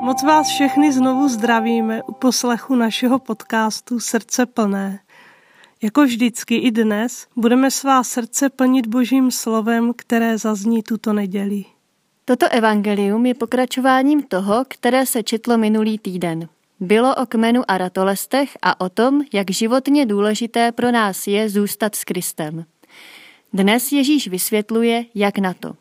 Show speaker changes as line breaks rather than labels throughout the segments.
Moc vás všechny znovu zdravíme u poslechu našeho podcastu Srdce plné. Jako vždycky i dnes budeme svá srdce plnit Božím slovem, které zazní tuto neděli.
Toto evangelium je pokračováním toho, které se četlo minulý týden. Bylo o kmenu a ratolestech a o tom, jak životně důležité pro nás je zůstat s Kristem. Dnes Ježíš vysvětluje, jak na to.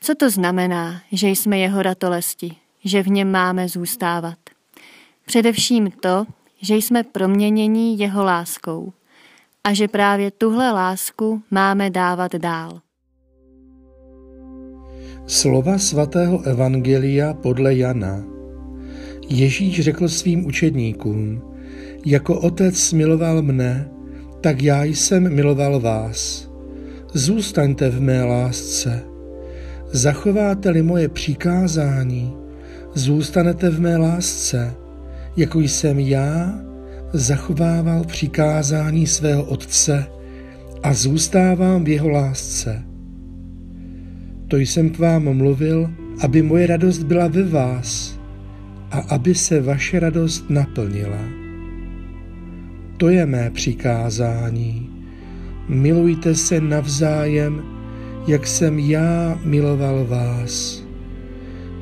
Co to znamená, že jsme jeho ratolesti, že v něm máme zůstávat? Především to, že jsme proměnění jeho láskou a že právě tuhle lásku máme dávat dál.
Slova svatého Evangelia podle Jana. Ježíš řekl svým učedníkům, jako otec miloval mne, tak já jsem miloval vás. Zůstaňte v mé lásce. Zachováte-li moje přikázání, zůstanete v mé lásce, jako jsem já zachovával přikázání svého Otce a zůstávám v jeho lásce. To jsem k vám mluvil, aby moje radost byla ve vás a aby se vaše radost naplnila. To je mé přikázání. Milujte se navzájem, jak jsem já miloval vás.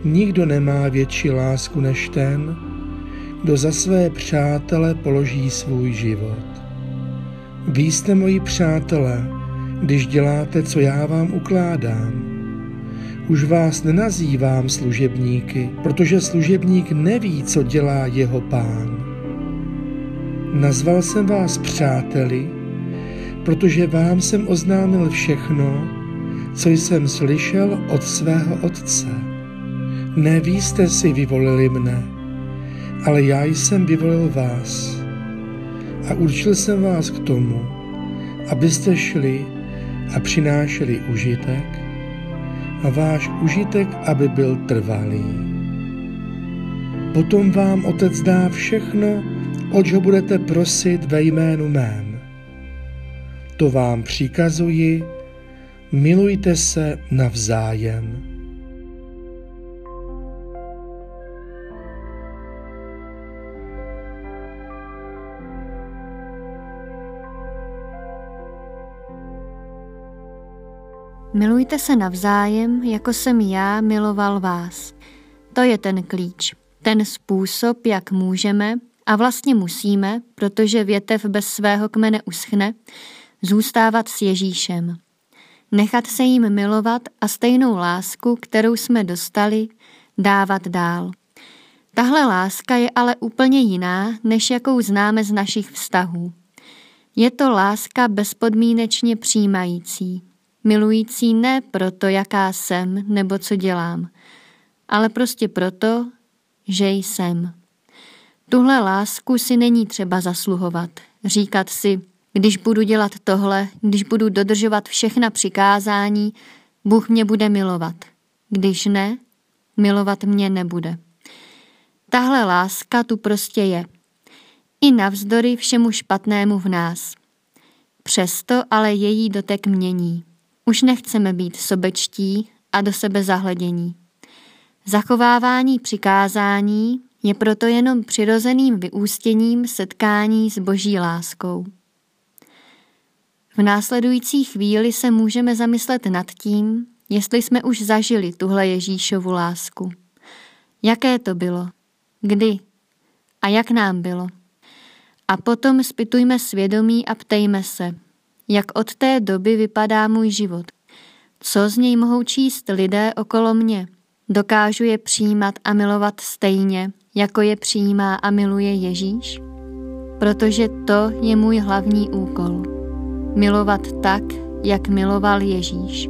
Nikdo nemá větší lásku než ten, kdo za své přátele položí svůj život. Vy jste moji přátelé, když děláte, co já vám ukládám. Už vás nenazývám služebníky, protože služebník neví, co dělá jeho pán. Nazval jsem vás přáteli, protože vám jsem oznámil všechno, co jsem slyšel od svého otce. Ne vy jste si vyvolili mne, ale já jsem vyvolil vás a určil jsem vás k tomu, abyste šli a přinášeli užitek a váš užitek, aby byl trvalý. Potom vám Otec dá všechno, oč ho budete prosit ve jménu mém. To vám přikazuji, milujte se navzájem.
Milujte se navzájem, jako jsem já miloval vás. To je ten klíč, ten způsob, jak můžeme, a vlastně musíme, protože větev bez svého kmene uschne, zůstávat s Ježíšem. Nechat se jim milovat a stejnou lásku, kterou jsme dostali, dávat dál. Tahle láska je ale úplně jiná, než jakou známe z našich vztahů. Je to láska bezpodmínečně přijímající, milující ne proto, jaká jsem nebo co dělám, ale prostě proto, že jsem. Tuhle lásku si není třeba zasluhovat, říkat si, když budu dělat tohle, když budu dodržovat všechna přikázání, Bůh mě bude milovat. Když ne, milovat mě nebude. Tahle láska tu prostě je. I navzdory všemu špatnému v nás. Přesto ale její dotek mění. Už nechceme být sobečtí a do sebe zahledění. Zachovávání přikázání je proto jenom přirozeným vyústěním setkání s boží láskou. V následující chvíli se můžeme zamyslet nad tím, jestli jsme už zažili tuhle Ježíšovu lásku. Jaké to bylo? Kdy? A jak nám bylo? A potom spitujme svědomí a ptejme se, jak od té doby vypadá můj život. Co z něj mohou číst lidé okolo mě? Dokážu je přijímat a milovat stejně, jako je přijímá a miluje Ježíš? Protože to je můj hlavní úkol. Milovat tak, jak miloval Ježíš.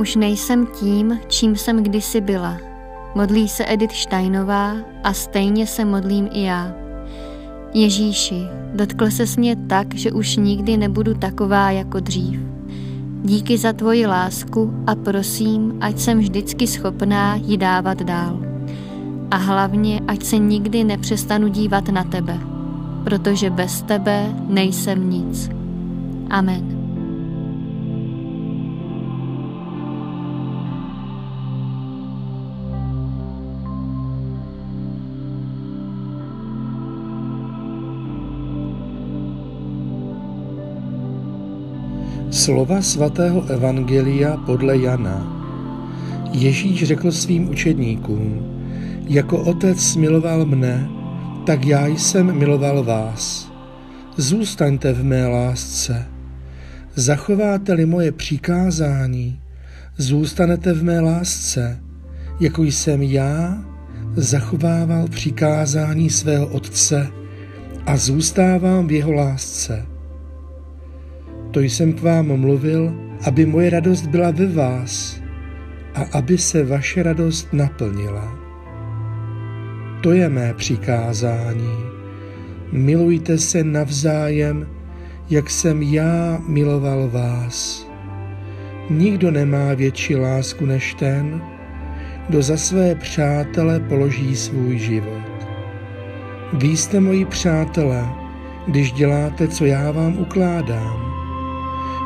Už nejsem tím, čím jsem kdysi byla. Modlí se Edith Steinová a stejně se modlím i já. Ježíši, dotkl se mě tak, že už nikdy nebudu taková jako dřív. Díky za tvoji lásku a prosím, ať jsem vždycky schopná ji dávat dál. A hlavně, ať se nikdy nepřestanu dívat na tebe, protože bez tebe nejsem nic. Amen.
Slova svatého Evangelia podle Jana. Ježíš řekl svým učedníkům, jako otec miloval mne, tak já jsem miloval vás. Zůstaňte v mé lásce. Zachováte-li moje přikázání, zůstanete v mé lásce, jako jsem já zachovával přikázání svého otce a zůstávám v jeho lásce. To jsem k vám mluvil, aby moje radost byla ve vás a aby se vaše radost naplnila. To je mé přikázání. Milujte se navzájem, jak jsem já miloval vás. Nikdo nemá větší lásku než ten, kdo za své přátele položí svůj život. Vy jste moji přátelé, když děláte, co já vám ukládám.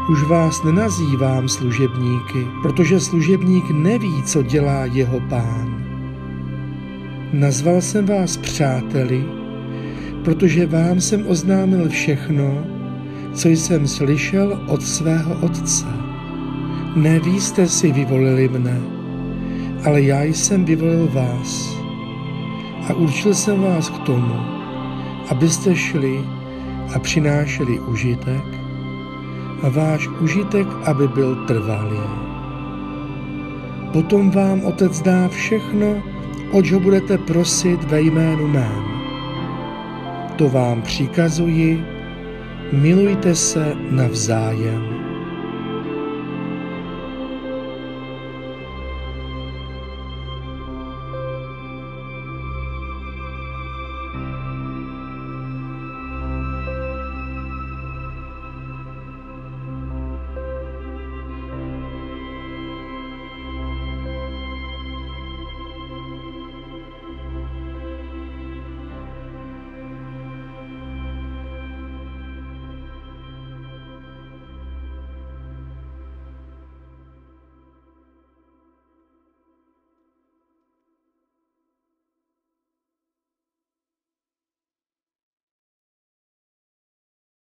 Už vás nenazývám služebníky, protože služebník neví, co dělá jeho pán. Nazval jsem vás přáteli, protože vám jsem oznámil všechno, co jsem slyšel od svého otce. Ne vy jste si vyvolili mne, ale já jsem vyvolil vás a určil jsem vás k tomu, abyste šli a přinášeli užitek a váš užitek, aby byl trvalý. Potom vám Otec dá všechno, oč ho budete prosit ve jménu mém. To vám přikazuji, milujte se navzájem.